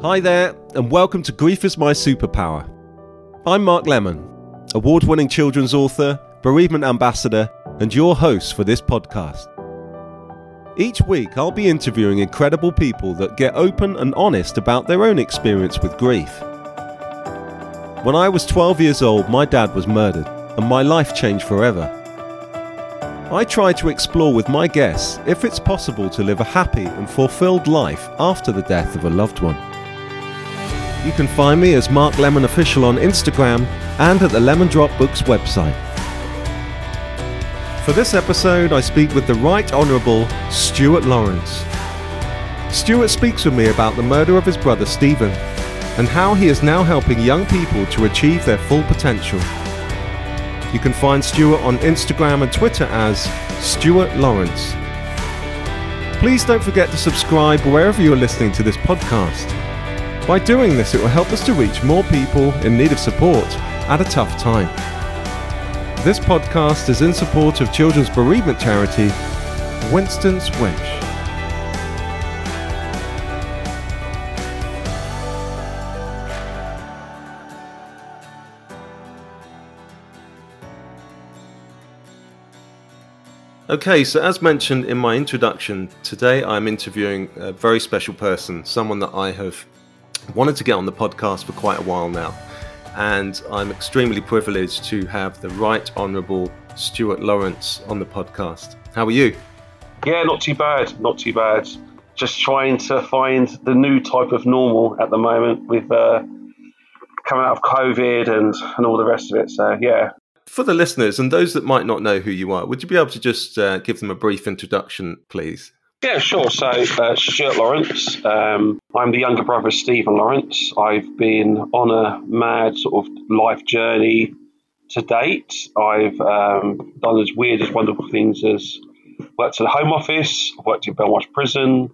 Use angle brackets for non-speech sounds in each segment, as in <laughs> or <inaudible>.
Hi there, and welcome to Grief is My Superpower. I'm Mark Lemon, award winning children's author, bereavement ambassador, and your host for this podcast. Each week, I'll be interviewing incredible people that get open and honest about their own experience with grief. When I was 12 years old, my dad was murdered, and my life changed forever. I try to explore with my guests if it's possible to live a happy and fulfilled life after the death of a loved one. You can find me as Mark Lemon Official on Instagram and at the Lemon Drop Books website. For this episode, I speak with the Right Honourable Stuart Lawrence. Stuart speaks with me about the murder of his brother Stephen and how he is now helping young people to achieve their full potential. You can find Stuart on Instagram and Twitter as Stuart Lawrence. Please don't forget to subscribe wherever you're listening to this podcast. By doing this, it will help us to reach more people in need of support at a tough time. This podcast is in support of children's bereavement charity, Winston's Wish. Okay, so as mentioned in my introduction, today I'm interviewing a very special person, someone that I have wanted to get on the podcast for quite a while now. And I'm extremely privileged to have the Right Honourable Stuart Lawrence on the podcast. How are you? Yeah, not too bad, not too bad. Just trying to find the new type of normal at the moment with uh, coming out of COVID and, and all the rest of it. So, yeah, for the listeners and those that might not know who you are, would you be able to just uh, give them a brief introduction, please? Yeah, sure. So, uh, Stuart Lawrence. Um, I'm the younger brother of Stephen Lawrence. I've been on a mad sort of life journey to date. I've um, done as weird as wonderful things as worked at the Home Office, worked in Belmarsh Prison.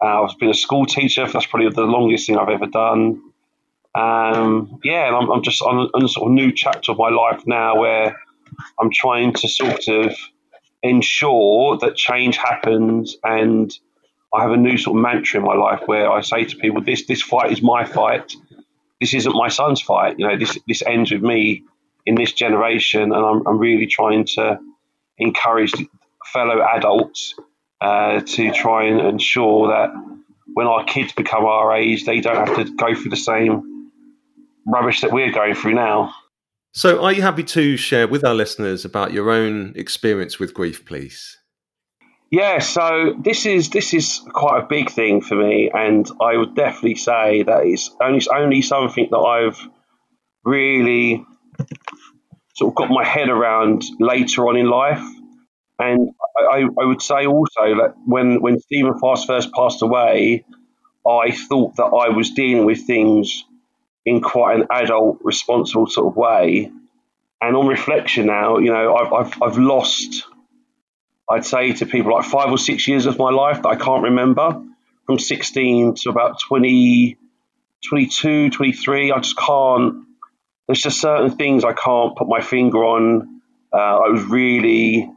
Uh, I've been a school teacher. That's probably the longest thing I've ever done. Um, yeah, and I'm, I'm just on, on a sort of new chapter of my life now where I'm trying to sort of ensure that change happens and I have a new sort of mantra in my life where I say to people, this this fight is my fight. This isn't my son's fight. You know, this this ends with me in this generation, and I'm, I'm really trying to encourage fellow adults uh, to try and ensure that when our kids become our age, they don't have to go through the same rubbish that we're going through now. So, are you happy to share with our listeners about your own experience with grief, please? Yeah, so this is this is quite a big thing for me, and I would definitely say that it's only it's only something that I've really sort of got my head around later on in life. And I, I would say also that when when Stephen Fast first passed away, I thought that I was dealing with things in quite an adult, responsible sort of way. And on reflection now, you know, I've, I've, I've lost, I'd say to people like five or six years of my life that I can't remember from 16 to about 20, 22, 23. I just can't, there's just certain things I can't put my finger on. Uh, I was really,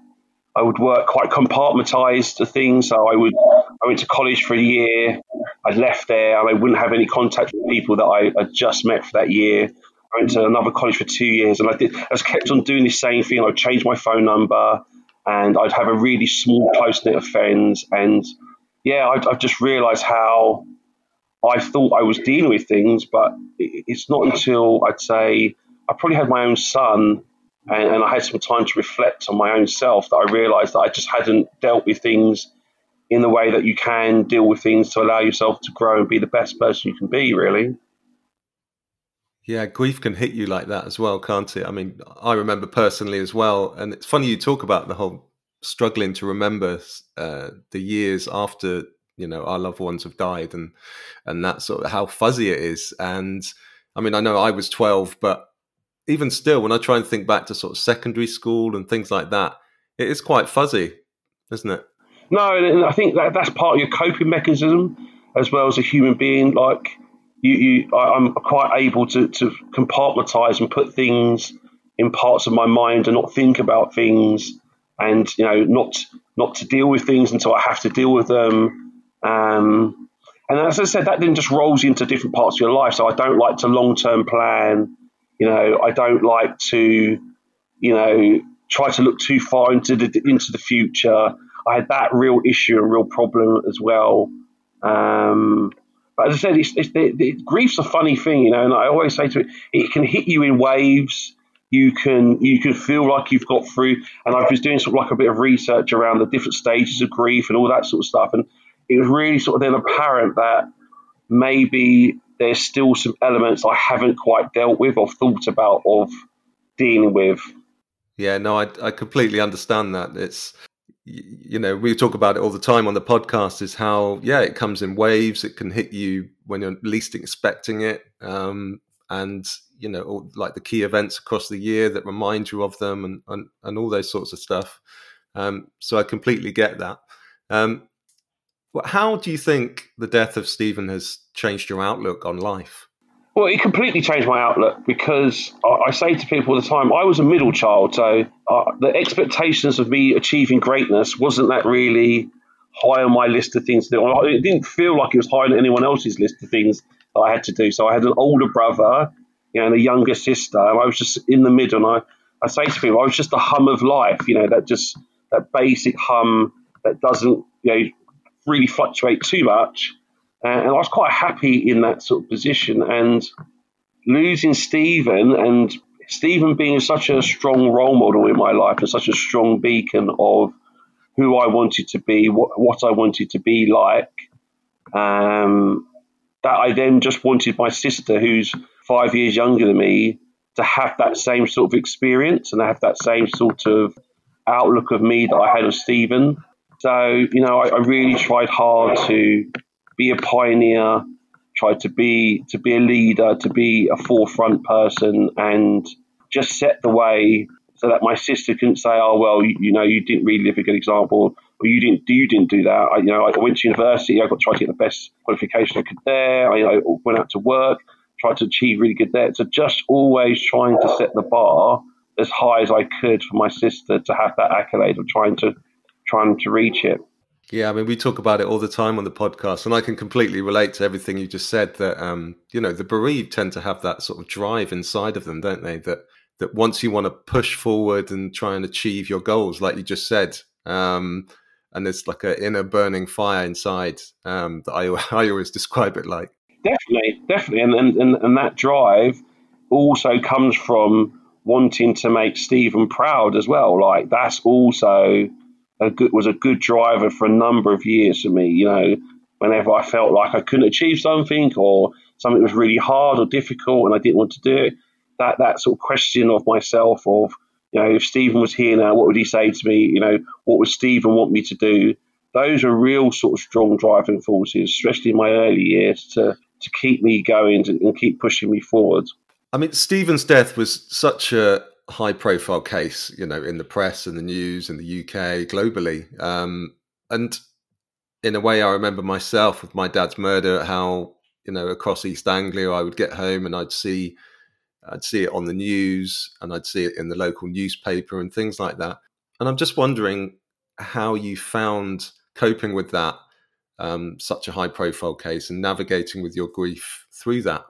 I would work quite compartmentalized to things. So I would, I went to college for a year. I left there and I wouldn't have any contact with people that I had just met for that year. I went to another college for two years and I did. I just kept on doing the same thing. I'd change my phone number and I'd have a really small, close knit of friends. And yeah, I, have just realised how I thought I was dealing with things, but it's not until I'd say I probably had my own son and, and I had some time to reflect on my own self that I realised that I just hadn't dealt with things in the way that you can deal with things to allow yourself to grow and be the best person you can be, really. Yeah, grief can hit you like that as well, can't it? I mean, I remember personally as well, and it's funny you talk about the whole struggling to remember uh, the years after you know our loved ones have died, and and that sort of how fuzzy it is. And I mean, I know I was twelve, but even still, when I try and think back to sort of secondary school and things like that, it is quite fuzzy, isn't it? No, and I think that that's part of your coping mechanism as well as a human being. Like you, you I, am quite able to, to compartmentalize and put things in parts of my mind and not think about things, and you know, not not to deal with things until I have to deal with them. Um, And as I said, that then just rolls into different parts of your life. So I don't like to long term plan. You know, I don't like to, you know, try to look too far into the into the future. I had that real issue and real problem as well. Um, but as I said, it's, it's, grief's a funny thing, you know. And I always say to it, it can hit you in waves. You can you can feel like you've got through. And I was doing sort of like a bit of research around the different stages of grief and all that sort of stuff. And it was really sort of then apparent that maybe there's still some elements I haven't quite dealt with or thought about of dealing with. Yeah, no, I, I completely understand that. It's you know we talk about it all the time on the podcast is how yeah it comes in waves. It can hit you when you're least expecting it. Um, and you know like the key events across the year that remind you of them and and, and all those sorts of stuff. Um, so i completely get that. Um, how do you think the death of Stephen has changed your outlook on life? Well, it completely changed my outlook because I, say to people all the time, I was a middle child, so uh, the expectations of me achieving greatness wasn't that really high on my list of things to do. It didn't feel like it was high on anyone else's list of things that I had to do. So I had an older brother, you know, and a younger sister, and I was just in the middle. And I, I say to people, I was just a hum of life, you know, that just that basic hum that doesn't, you know, really fluctuate too much. Uh, and I was quite happy in that sort of position. And losing Stephen and Stephen being such a strong role model in my life and such a strong beacon of who I wanted to be, what, what I wanted to be like, um, that I then just wanted my sister, who's five years younger than me, to have that same sort of experience and have that same sort of outlook of me that I had of Stephen. So, you know, I, I really tried hard to be a pioneer, try to be to be a leader, to be a forefront person, and just set the way so that my sister couldn't say, "Oh, well, you, you know, you didn't really live a good example, or you didn't do you didn't do that." I, you know, I went to university, I got tried to get the best qualification I could there. I, I went out to work, tried to achieve really good there. So just always trying to set the bar as high as I could for my sister to have that accolade of trying to trying to reach it. Yeah, I mean, we talk about it all the time on the podcast, and I can completely relate to everything you just said. That um, you know, the bereaved tend to have that sort of drive inside of them, don't they? That that once you want to push forward and try and achieve your goals, like you just said, um, and there's like an inner burning fire inside um, that I <laughs> I always describe it like. Definitely, definitely, and and and, and that drive also comes from wanting to make Stephen proud as well. Like that's also a good, was a good driver for a number of years for me. You know, whenever I felt like I couldn't achieve something or something was really hard or difficult and I didn't want to do it, that that sort of question of myself of you know if Stephen was here now, what would he say to me? You know, what would Stephen want me to do? Those are real sort of strong driving forces, especially in my early years, to to keep me going and keep pushing me forward. I mean, Stephen's death was such a high profile case, you know, in the press and the news in the UK, globally. Um, and in a way, I remember myself with my dad's murder, how, you know, across East Anglia, I would get home and I'd see, I'd see it on the news and I'd see it in the local newspaper and things like that. And I'm just wondering how you found coping with that, um, such a high profile case and navigating with your grief through that.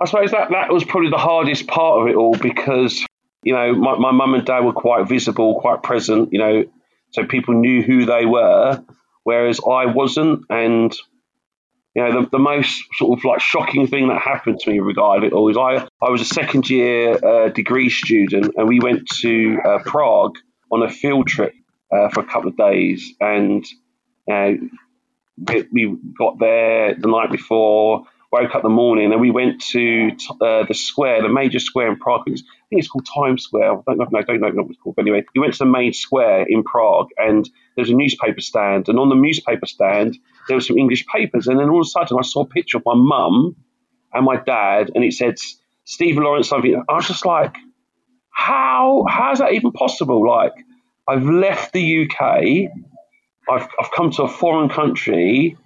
I suppose that, that was probably the hardest part of it all because you know, my, my mum and dad were quite visible, quite present, you know, so people knew who they were, whereas I wasn't. And, you know, the, the most sort of like shocking thing that happened to me regarding it all is I, I was a second year uh, degree student and we went to uh, Prague on a field trip uh, for a couple of days. And, you know, we, we got there the night before woke up the morning and we went to uh, the square, the major square in Prague. I think it's called Times Square. I don't know, I don't know what it's called. But anyway, we went to the main square in Prague and there was a newspaper stand. And on the newspaper stand, there were some English papers. And then all of a sudden, I saw a picture of my mum and my dad, and it said Stephen Lawrence something. I was just like, how how is that even possible? Like, I've left the UK, I've, I've come to a foreign country,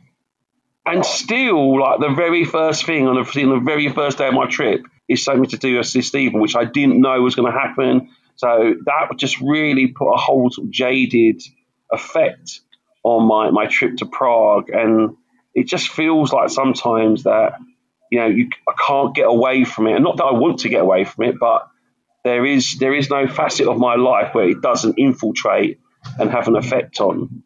and still, like the very first thing on the, on the very first day of my trip is something to do with Stephen, which I didn't know was going to happen. So that just really put a whole sort of jaded effect on my, my trip to Prague. And it just feels like sometimes that you know you, I can't get away from it, and not that I want to get away from it, but there is there is no facet of my life where it doesn't infiltrate and have an effect on.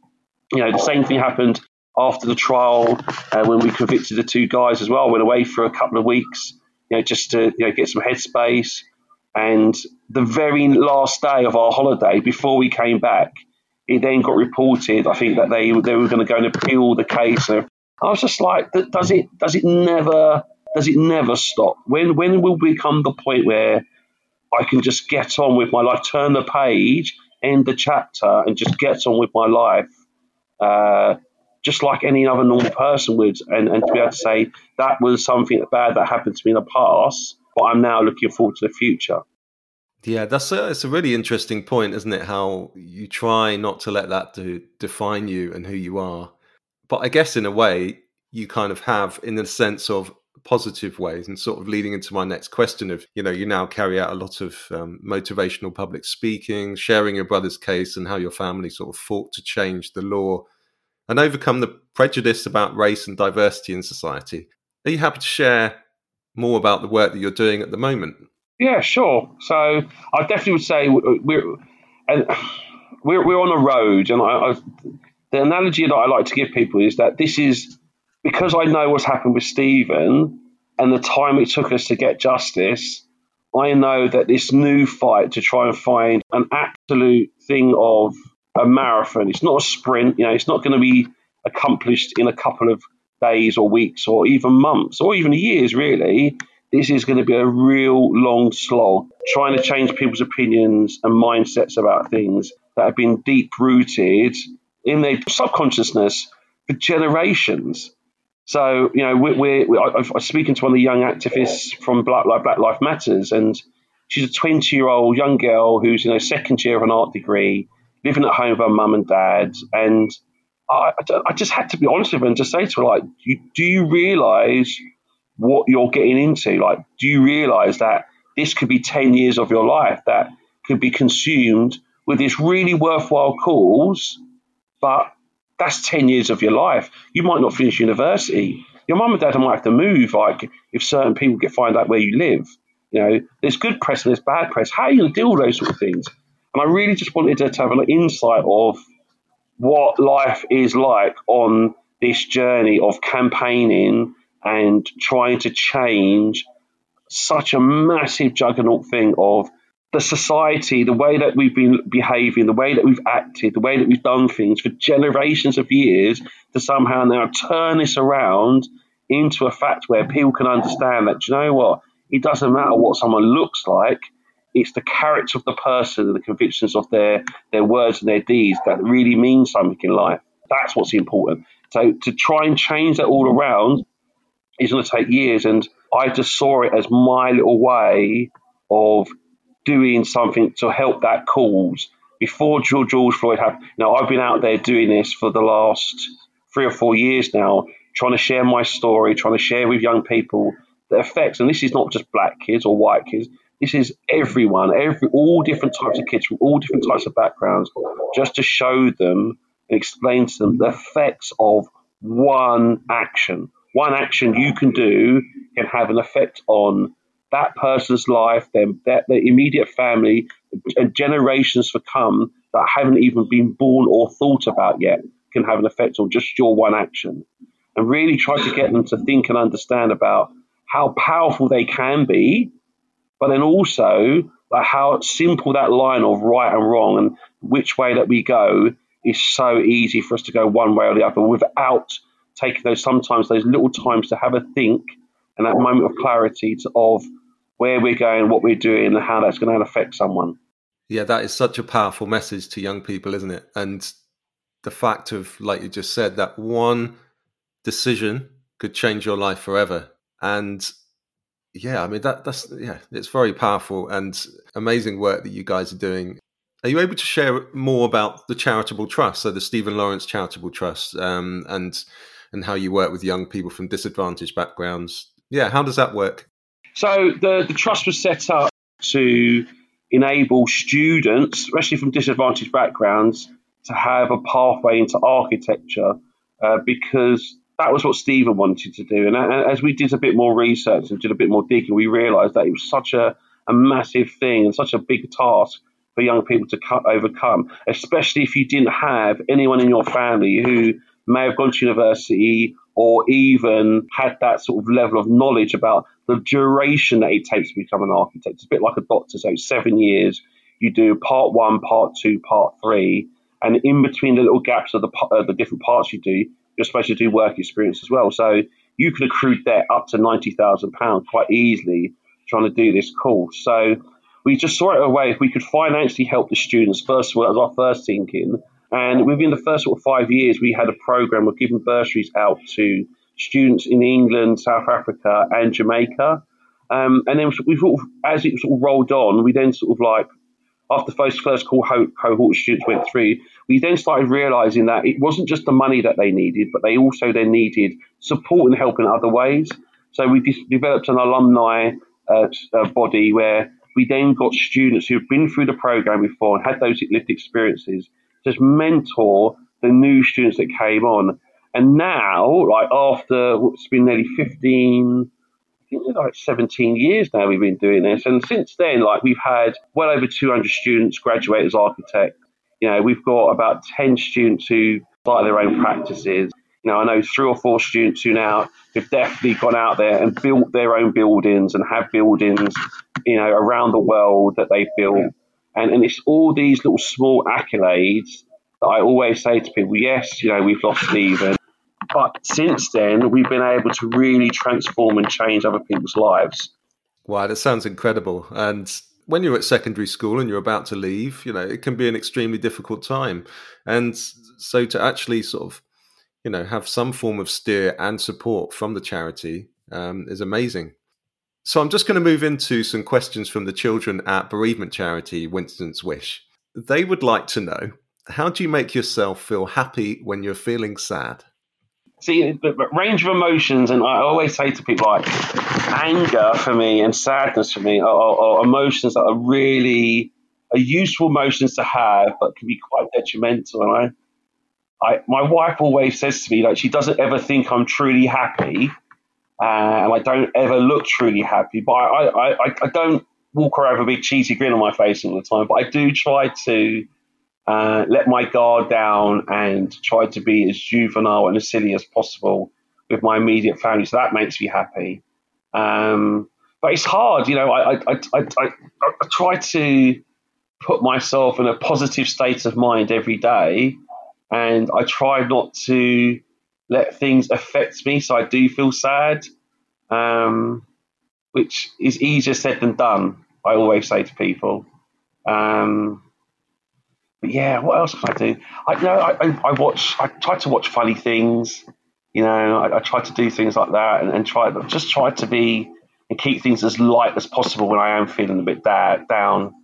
You know, the same thing happened after the trial uh, when we convicted the two guys as well. Went away for a couple of weeks, you know, just to you know get some headspace. And the very last day of our holiday, before we came back, it then got reported. I think that they they were going to go and appeal the case. And I was just like, does it does it never does it never stop? When when will become the point where I can just get on with my life, turn the page, end the chapter, and just get on with my life, uh, just like any other normal person would, and, and to be able to say that was something bad that happened to me in the past, but I'm now looking forward to the future. Yeah, that's a, it's a really interesting point, isn't it? How you try not to let that do, define you and who you are. But I guess in a way, you kind of have, in the sense of positive ways, and sort of leading into my next question of, you know, you now carry out a lot of um, motivational public speaking, sharing your brother's case and how your family sort of fought to change the law and overcome the prejudice about race and diversity in society. Are you happy to share more about the work that you're doing at the moment? Yeah, sure. So I definitely would say we're and we're, we're on a road, and I, I, the analogy that I like to give people is that this is because I know what's happened with Stephen and the time it took us to get justice. I know that this new fight to try and find an absolute thing of a marathon. It's not a sprint. You know, it's not going to be accomplished in a couple of days or weeks or even months or even years. Really, this is going to be a real long slog trying to change people's opinions and mindsets about things that have been deep rooted in their subconsciousness for generations. So, you know, we're, we're, I, am speaking to one of the young activists from Black, Black Life Matters, and she's a 20 year old young girl who's in know, second year of an art degree living at home with her mum and dad. And I, I just had to be honest with her and just say to her, like, do you realize what you're getting into? Like, do you realize that this could be 10 years of your life that could be consumed with this really worthwhile cause, but that's 10 years of your life. You might not finish university. Your mum and dad might have to move, like, if certain people get find out where you live. You know, there's good press and there's bad press. How are you going to deal with those sort of things? And I really just wanted to, have an insight of what life is like on this journey of campaigning and trying to change such a massive juggernaut thing of the society, the way that we've been behaving, the way that we've acted, the way that we've done things for generations of years to somehow now turn this around into a fact where people can understand that, you know what, it doesn't matter what someone looks like, it's the character of the person and the convictions of their their words and their deeds that really mean something in life. That's what's important. So to try and change that all around is going to take years, and I just saw it as my little way of doing something to help that cause. Before George Floyd happened, now I've been out there doing this for the last three or four years now, trying to share my story, trying to share with young people the effects. And this is not just black kids or white kids. This is everyone, every all different types of kids from all different types of backgrounds, just to show them and explain to them the effects of one action. One action you can do can have an effect on that person's life, their, their, their immediate family, and generations to come that haven't even been born or thought about yet can have an effect on just your one action. And really try to get them to think and understand about how powerful they can be but then also like how simple that line of right and wrong and which way that we go is so easy for us to go one way or the other without taking those sometimes those little times to have a think and that moment of clarity to, of where we're going, what we're doing, and how that's going to affect someone. Yeah, that is such a powerful message to young people, isn't it? And the fact of, like you just said, that one decision could change your life forever. And yeah, I mean that that's yeah, it's very powerful and amazing work that you guys are doing. Are you able to share more about the charitable trust, so the Stephen Lawrence Charitable Trust, um, and and how you work with young people from disadvantaged backgrounds? Yeah, how does that work? So the the trust was set up to enable students, especially from disadvantaged backgrounds, to have a pathway into architecture uh, because that was what Stephen wanted to do. And as we did a bit more research and did a bit more digging, we realised that it was such a, a massive thing and such a big task for young people to overcome, especially if you didn't have anyone in your family who may have gone to university or even had that sort of level of knowledge about the duration that it takes to become an architect. It's a bit like a doctor, so seven years. You do part one, part two, part three, and in between the little gaps of the uh, the different parts you do, you're supposed to do work experience as well. So you can accrue debt up to ninety thousand pounds quite easily trying to do this course. So we just saw it a way if we could financially help the students. First of all, that was our first thinking. And within the first sort of five years, we had a program of giving bursaries out to students in England, South Africa, and Jamaica. Um, and then we sort of, as it sort of rolled on, we then sort of like after the first first cohort, cohort students went through, we then started realizing that it wasn't just the money that they needed, but they also then needed support and help in other ways. So we de- developed an alumni uh, uh, body where we then got students who've been through the program before and had those lived experiences to just mentor the new students that came on. And now, like after it's been nearly 15, like 17 years now we've been doing this. And since then, like we've had well over 200 students graduate as architects. You know, we've got about 10 students who started their own practices. You know, I know three or four students who now have definitely gone out there and built their own buildings and have buildings, you know, around the world that they've built. And, and it's all these little small accolades that I always say to people, yes, you know, we've lost Stephen, but since then, we've been able to really transform and change other people's lives. Wow, that sounds incredible. And when you're at secondary school and you're about to leave, you know, it can be an extremely difficult time. And so to actually sort of, you know, have some form of steer and support from the charity um, is amazing. So I'm just going to move into some questions from the children at bereavement charity Winston's Wish. They would like to know how do you make yourself feel happy when you're feeling sad? See, the range of emotions, and I always say to people like anger for me and sadness for me are, are, are emotions that are really are useful emotions to have, but can be quite detrimental. And I, I, my wife always says to me like she doesn't ever think I'm truly happy, uh, and I don't ever look truly happy. But I, I, I, I don't walk around with a big cheesy grin on my face all the time. But I do try to uh, let my guard down and try to be as juvenile and as silly as possible with my immediate family. So that makes me happy. Um, but it's hard, you know. I, I, I, I, I try to put myself in a positive state of mind every day, and I try not to let things affect me. So I do feel sad, um, which is easier said than done. I always say to people. Um, yeah, what else can I do? I you know I, I watch. I try to watch funny things. You know, I, I try to do things like that and, and try just try to be and keep things as light as possible when I am feeling a bit da- down.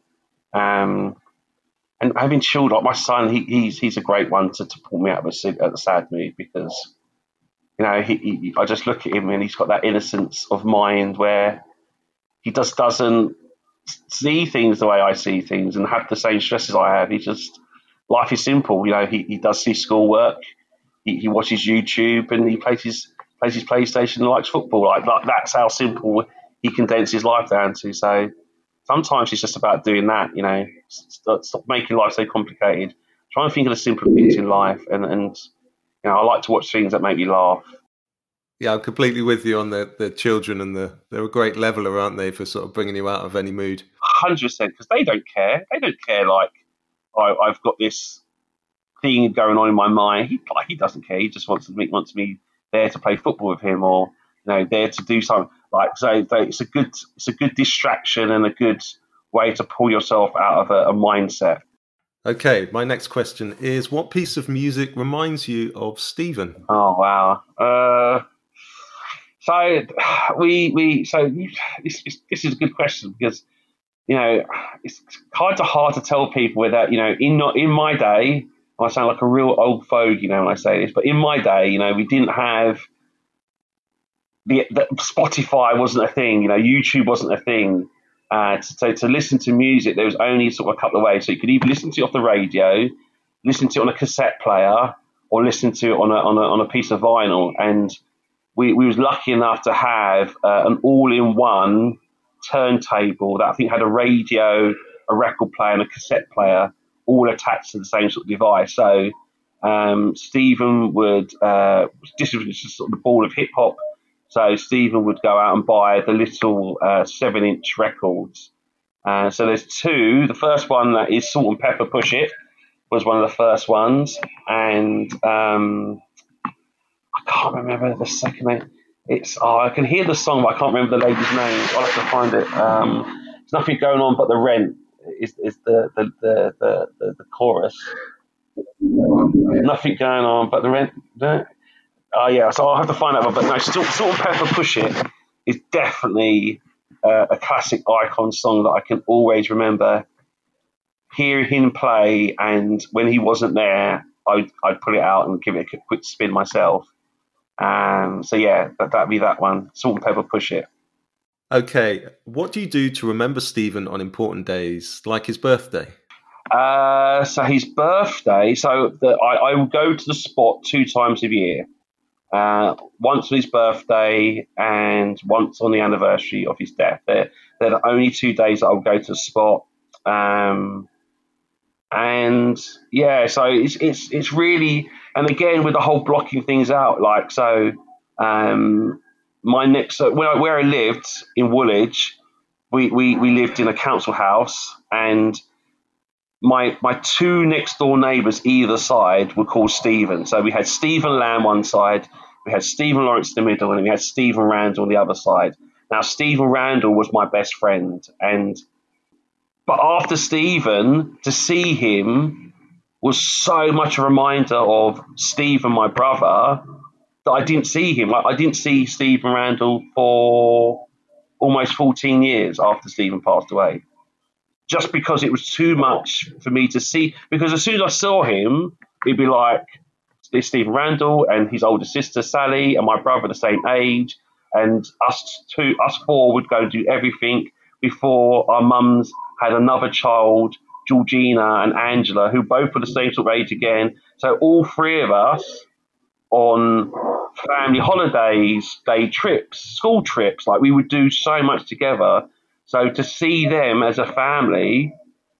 Um, and having chilled children, my son, he, he's he's a great one to, to pull me out of a, a sad mood because you know he, he, I just look at him and he's got that innocence of mind where he just doesn't see things the way I see things and have the same stresses I have. He just life is simple. You know, he, he does his schoolwork, he, he watches YouTube, and he plays his plays his PlayStation and likes football. Like, like that's how simple he condenses life down to. So sometimes it's just about doing that. You know, stop, stop making life so complicated. Try and think of the simple things in life, and and you know, I like to watch things that make me laugh. Yeah, I'm completely with you on the, the children and the they're a great leveler, aren't they, for sort of bringing you out of any mood? Hundred percent, because they don't care. They don't care. Like I, have got this thing going on in my mind. He like he doesn't care. He just wants to me wants me there to play football with him, or you know, there to do something. Like so, they, it's a good it's a good distraction and a good way to pull yourself out of a, a mindset. Okay, my next question is: What piece of music reminds you of Stephen? Oh wow. Uh, so <sighs> we we so this, is a good question because you know it's kind of hard to tell people that you know in not in my day I sound like a real old fogey you know when I say this, but in my day you know we didn't have the, the Spotify wasn't a thing, you know YouTube wasn't a thing. Uh, so to listen to music, there was only sort of a couple of ways. So you could either listen to it off the radio, listen to it on a cassette player, or listen to it on a, on a, on a piece of vinyl. And we, we was lucky enough to have uh, an all-in-one turntable that I think had a radio, a record player, and a cassette player all attached to the same sort of device. So um, Stephen would uh, this was just sort of the ball of hip hop. So Stephen would go out and buy the little uh, seven-inch records. Uh, so there's two. The first one that is Salt-N-Pepa Push It was one of the first ones, and um, I can't remember the second name. It's oh, I can hear the song, but I can't remember the lady's name. I'll have to find it. Um, there's nothing going on but the rent is, is the, the, the, the, the, the chorus. Nothing going on but the rent. Oh yeah, so I'll have to find out. But no, Salt-N-Pepa Push It is definitely uh, a classic icon song that I can always remember hearing him play. And when he wasn't there, I'd, I'd put it out and give it a quick spin myself. Um, so yeah, that, that'd be that one. Salt-N-Pepa, Push It. Okay, what do you do to remember Stephen on important days, like his birthday? Uh, so his birthday, so the, I, I will go to the spot two times a year. Uh, once on his birthday and once on the anniversary of his death. They're, they're the only two days that I'll go to the spot. Um, and yeah, so it's it's it's really and again with the whole blocking things out, like so. Um, my next so where I, where I lived in Woolwich, we, we we lived in a council house, and my my two next door neighbours either side were called Stephen. So we had Stephen Lamb one side, we had Stephen Lawrence in the middle, and we had Stephen Randall on the other side. Now Stephen Randall was my best friend, and but after Stephen, to see him was so much a reminder of Steve and my brother, that I didn't see him. Like, I didn't see Stephen Randall for almost 14 years after Stephen passed away. Just because it was too much for me to see. Because as soon as I saw him, it'd be like there's Stephen Randall and his older sister Sally and my brother the same age, and us two, us four would go do everything before our mums had another child, Georgina and Angela, who both were the same sort of age again. So all three of us on family holidays, day trips, school trips, like we would do so much together. So to see them as a family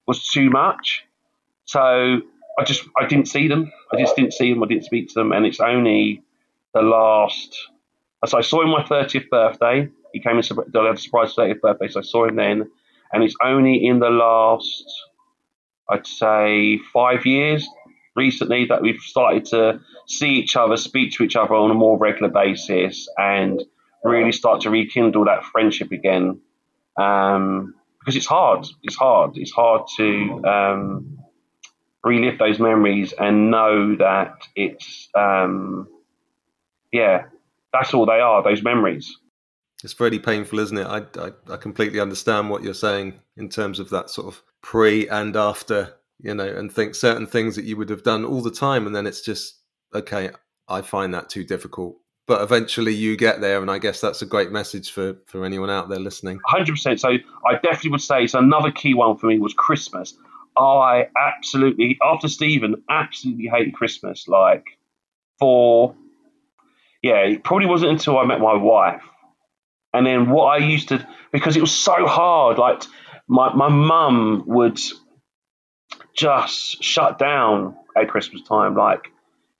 was too much. So I just I didn't see them. I just didn't see them. I didn't speak to them. And it's only the last. So I saw him my 30th birthday. He came in. I had a surprise 30th birthday, so I saw him then and it's only in the last, I'd say, five years recently that we've started to see each other, speak to each other on a more regular basis, and really start to rekindle that friendship again. Um, because it's hard. It's hard. It's hard to um, relive those memories and know that it's, um, yeah, that's all they are. Those memories. It's really painful, isn't it? I, I, I completely understand what you're saying in terms of that sort of pre and after, you know, and think certain things that you would have done all the time, and then it's just okay. I find that too difficult, but eventually you get there, and I guess that's a great message for for anyone out there listening. Hundred percent. So I definitely would say so. Another key one for me was Christmas. I absolutely, after Stephen, absolutely hated Christmas. Like for yeah, it probably wasn't until I met my wife and then what I used to, because it was so hard, like my, my mum would just shut down at Christmas time. Like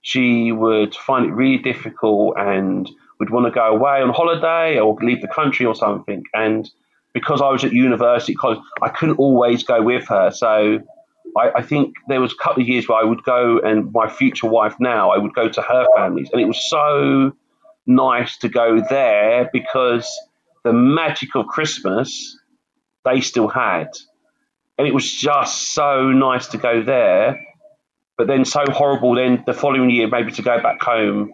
she would find it really difficult and would want to go away on holiday or leave the country or something. And because I was at university college, I couldn't always go with her. So I, I, think there was a couple of years where I would go and my future wife now, I would go to her families. And it was so nice to go there because the magic of Christmas they still had. And it was just so nice to go there, but then so horrible then the following year maybe to go back home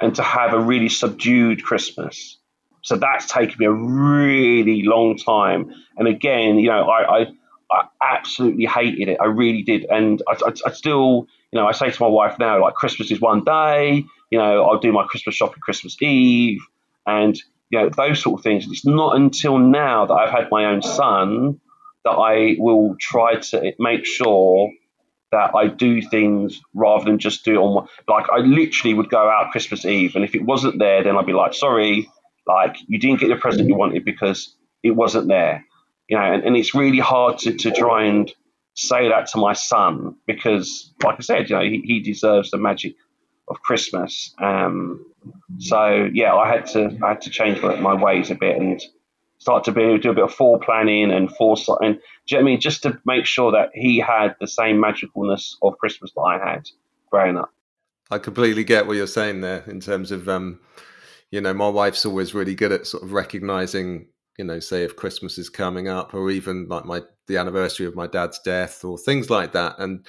and to have a really subdued Christmas. So that's taken me a really long time. And again, you know, I, I, I absolutely hated it. I really did. And I, I, I, still, you know, I say to my wife now, like, Christmas is one day, you know, I'll do my Christmas shopping Christmas Eve. And you know, those sort of things. It's not until now that I've had my own son that I will try to make sure that I do things rather than just do it on like I literally would go out Christmas Eve and if it wasn't there then I'd be like sorry like you didn't get the present you mm-hmm. wanted because it wasn't there you know and, and it's really hard to, to try and say that to my son because like I said you know he, he deserves the magic of Christmas um, so yeah I had to I had to change my, ways a bit and start to be do a bit of fore planning and foresight and do you know I mean just to make sure that he had the same magicalness of Christmas that I had growing up. I completely get what you're saying there in terms of um, you know, my wife's always really good at sort of recognizing, you know, say if Christmas is coming up or even like my the anniversary of my dad's death or things like that. And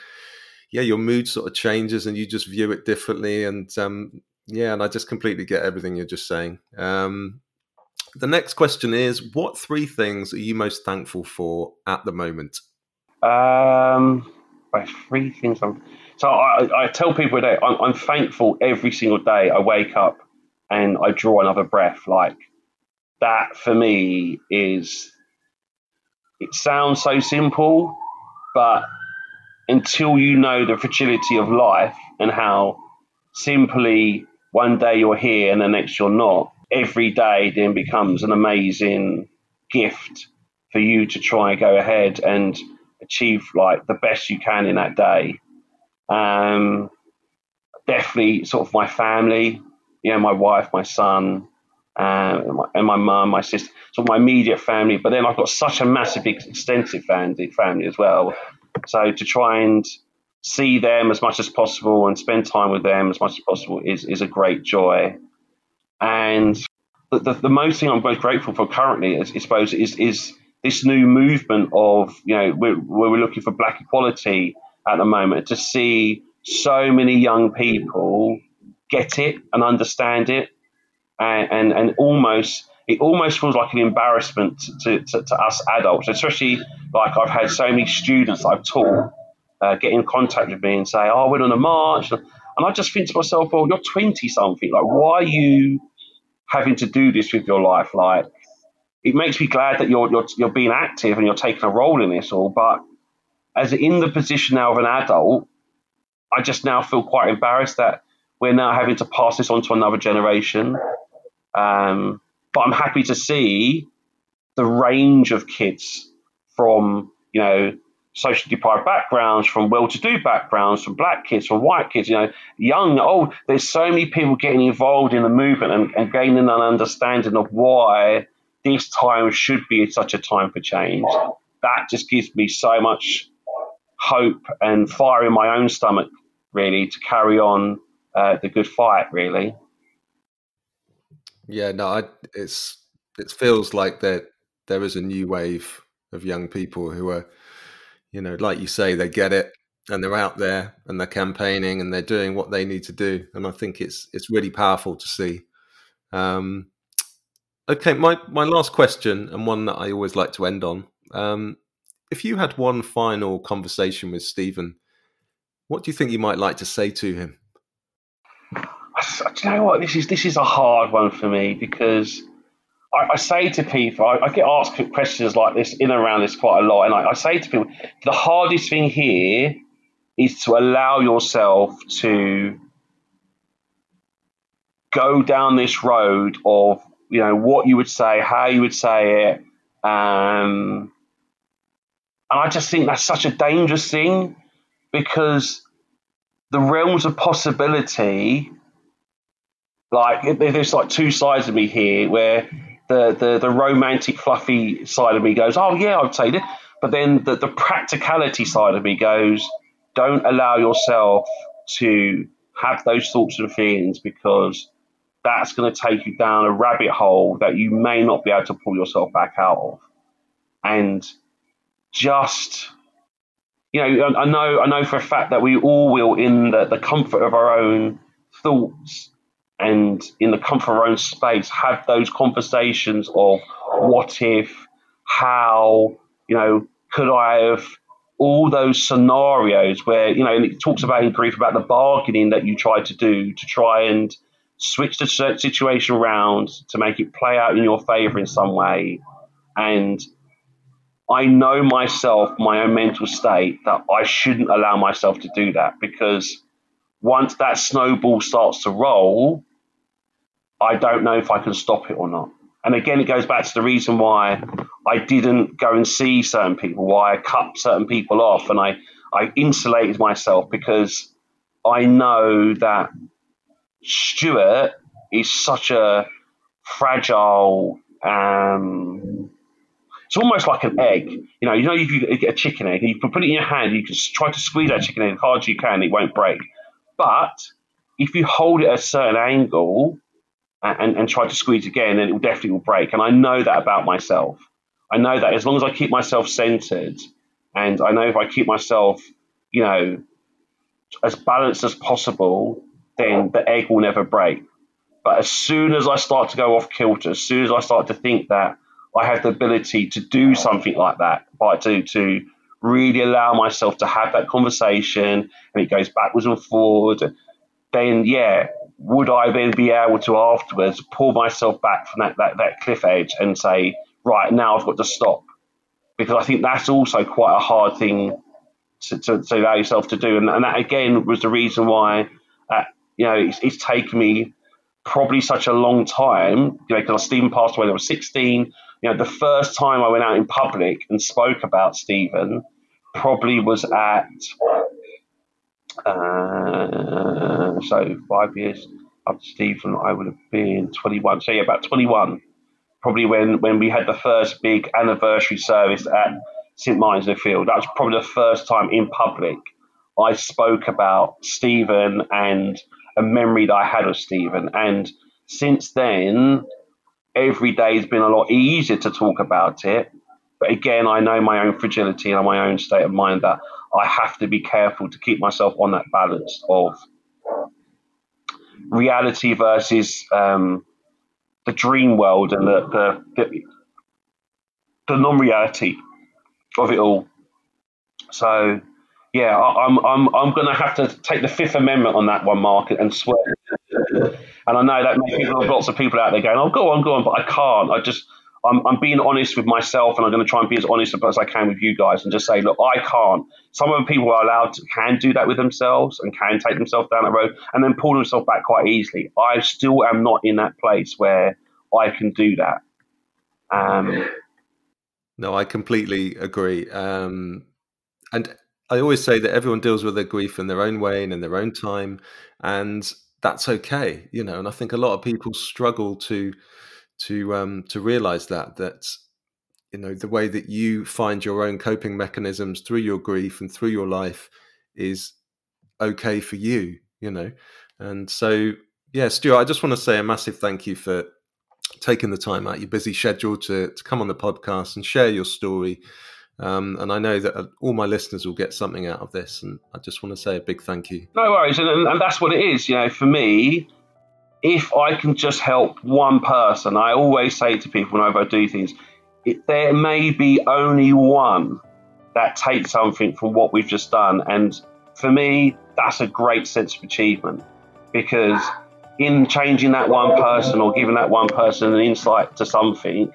yeah, your mood sort of changes and you just view it differently. And um, yeah, and I just completely get everything you're just saying. Um, the next question is What three things are you most thankful for at the moment? Um, three things. I'm, so I, I tell people that I'm, I'm thankful every single day I wake up and I draw another breath. Like that for me is, it sounds so simple, but until you know the fragility of life and how simply one day you're here and the next you're not, every day then becomes an amazing gift for you to try and go ahead and achieve like the best you can in that day. Um, definitely sort of my family, you know, my wife, my son, uh, and my mum, my sister, so my immediate family. But then I've got such a massive, extensive family, family as well. So to try and see them as much as possible and spend time with them as much as possible is, is a great joy. And the, the, the most thing I'm most grateful for currently, is, I suppose, is, is this new movement of, you know, we're, we're looking for black equality at the moment to see so many young people get it and understand it and, and, and almost it almost feels like an embarrassment to, to, to, us adults, especially like I've had so many students I've taught uh, get in contact with me and say, oh, I went on a march. And I just think to myself, well, you're 20 something. Like, why are you having to do this with your life. Like, it makes me glad that you're you're you're being active and you're taking a role in this all. But as in the position now of an adult, I just now feel quite embarrassed that we're now having to pass this on to another generation. Um, but I'm happy to see the range of kids from you know socially deprived backgrounds, from well-to-do backgrounds, from black kids, from white kids, you know, young, old. There's so many people getting involved in the movement and, and gaining an understanding of why this time should be such a time for change. That just gives me so much hope and fire in my own stomach, really, to carry on uh, the good fight, really. Yeah, no, I, it's it feels like that there is a new wave of young people who are you know, like you say, they get it and they're out there and they're campaigning and they're doing what they need to do. And I think it's it's really powerful to see. Um, okay, my my last question and one that I always like to end on. Um, if you had one final conversation with Stephen, what do you think you might like to say to him? Do you know what? This is this is a hard one for me because I, I say to people, I, I, get asked questions like this in and around this quite a lot, and I, I say to people, the hardest thing here is to allow yourself to go down this road of you know what you would say, how you would say it, um, and I just think that's such a dangerous thing because the realms of possibility, like there's like two sides of me here where the, the, the romantic, fluffy side of me goes, oh, yeah, I'd say this. But then the, the practicality side of me goes, don't allow yourself to have those thoughts and feelings because that's going to take you down a rabbit hole that you may not be able to pull yourself back out of. And just, you know, I know, I know for a fact that we all will, in the, the comfort of our own thoughts, and in the comfort of our own space have those conversations of what if, how, you know, could I have all those scenarios where, you know, and it talks about in grief about the bargaining that you try to do to try and switch the situation around to make it play out in your favor in some way. And I know myself, my own mental state, that I shouldn't allow myself to do that because once that snowball starts to roll, I don't know if I can stop it or not. And again, it goes back to the reason why I didn't go and see certain people, why I cut certain people off, and I, I insulated myself because I know that Stuart is such a fragile. Um, it's almost like an egg. You know, you know, if you get a chicken egg and you put it in your hand, you can try to squeeze that chicken egg as hard as you can, it won't break. But if you hold it at a certain angle, and, and try to squeeze again, and it will definitely will break. And I know that about myself. I know that as long as I keep myself centered, and I know if I keep myself, you know, as balanced as possible, then the egg will never break. But as soon as I start to go off kilter, as soon as I start to think that I have the ability to do something like that, by to to really allow myself to have that conversation, and it goes backwards and forward, then yeah, would I then be able to afterwards pull myself back from that, that, that cliff edge and say, right, now I've got to stop? Because I think that's also quite a hard thing to, to, to allow yourself to do. And, and, that, again, was the reason why, uh, you know, it's, it's taken me probably such a long time, you know, because Stephen passed away when I was 16. You know, the first time I went out in public and spoke about Stephen probably was at uh, so five years after Stephen, I would have been 21. So yeah, about 21. Probably when, when we had the first big anniversary service at St Martin's in the Field. That was probably the first time in public I spoke about Stephen and a memory that I had of Stephen. And since then, every day has been a lot easier to talk about it. But again, I know my own fragility and my own state of mind that I have to be careful to keep myself on that balance of reality versus um, the dream world and the the, the, the non-reality of it all. So, yeah, I, am I'm I'm going to have to take the Fifth Amendment on that one, Mark, and swear. And I know that maybe lots of people out there going, "Oh, go on, go on," but I can't. I just I'm, I'm being honest with myself and I'm going to try and be as honest as I can with you guys and just say, look, I can't. Some of the people are allowed to can do that with themselves and can take themselves down that road and then pull themselves back quite easily. I still am not in that place where I can do that. Um, no, I completely agree. Um, and I always say that everyone deals with their grief in their own way and in their own time, and that's okay, you know. And I think a lot of people struggle to to um, to realize that that you know the way that you find your own coping mechanisms through your grief and through your life is okay for you you know and so yeah stuart i just want to say a massive thank you for taking the time out your busy schedule to, to come on the podcast and share your story um, and I know that uh, all my listeners will get something out of this, and I just want to say a big thank you. No worries, and, and that's what it is. You know, for me, if I can just help one person, I always say to people whenever I do things, there may be only one that takes something from what we've just done. And for me, that's a great sense of achievement because in changing that one person or giving that one person an insight to something,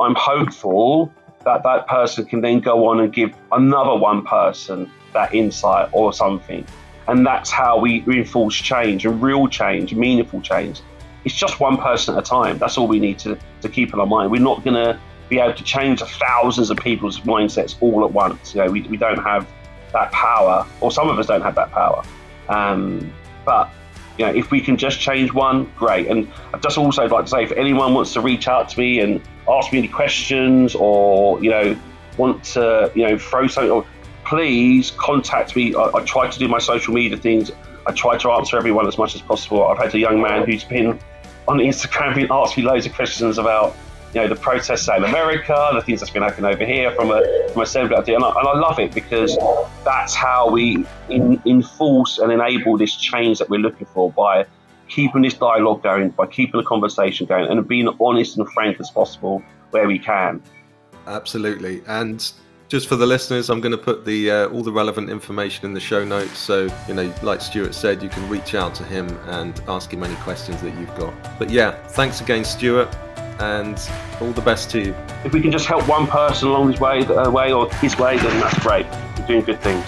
I'm hopeful that that person can then go on and give another one person that insight or something. And that's how we reinforce change and real change, meaningful change. It's just one person at a time. That's all we need to, to keep in our mind. We're not going to be able to change thousands of people's mindsets all at once. You know, we, we don't have that power, or some of us don't have that power. Um, but you know, if we can just change one, great. And I'd just also like to say, if anyone wants to reach out to me and ask me any questions, or you know, want to you know throw something, or please contact me. I, I, try to do my social media things. I try to answer everyone as much as possible. I've had a young man who's been on Instagram been asking me loads of questions about you know the protests in America, the things that's been happening over here from a from a assembly, and I, and I love it because that's how we in, enforce and enable this change that we're looking for by keeping this dialogue going, by keeping the conversation going, and being honest and frank as possible where we can. Absolutely, and just for the listeners, I'm going to put the uh, all the relevant information in the show notes. So you know, like Stuart said, you can reach out to him and ask him any questions that you've got. But yeah, thanks again, Stuart. and all the best to you. If we can just help one person along his way, uh, way or his way, then that's great. We're doing good things.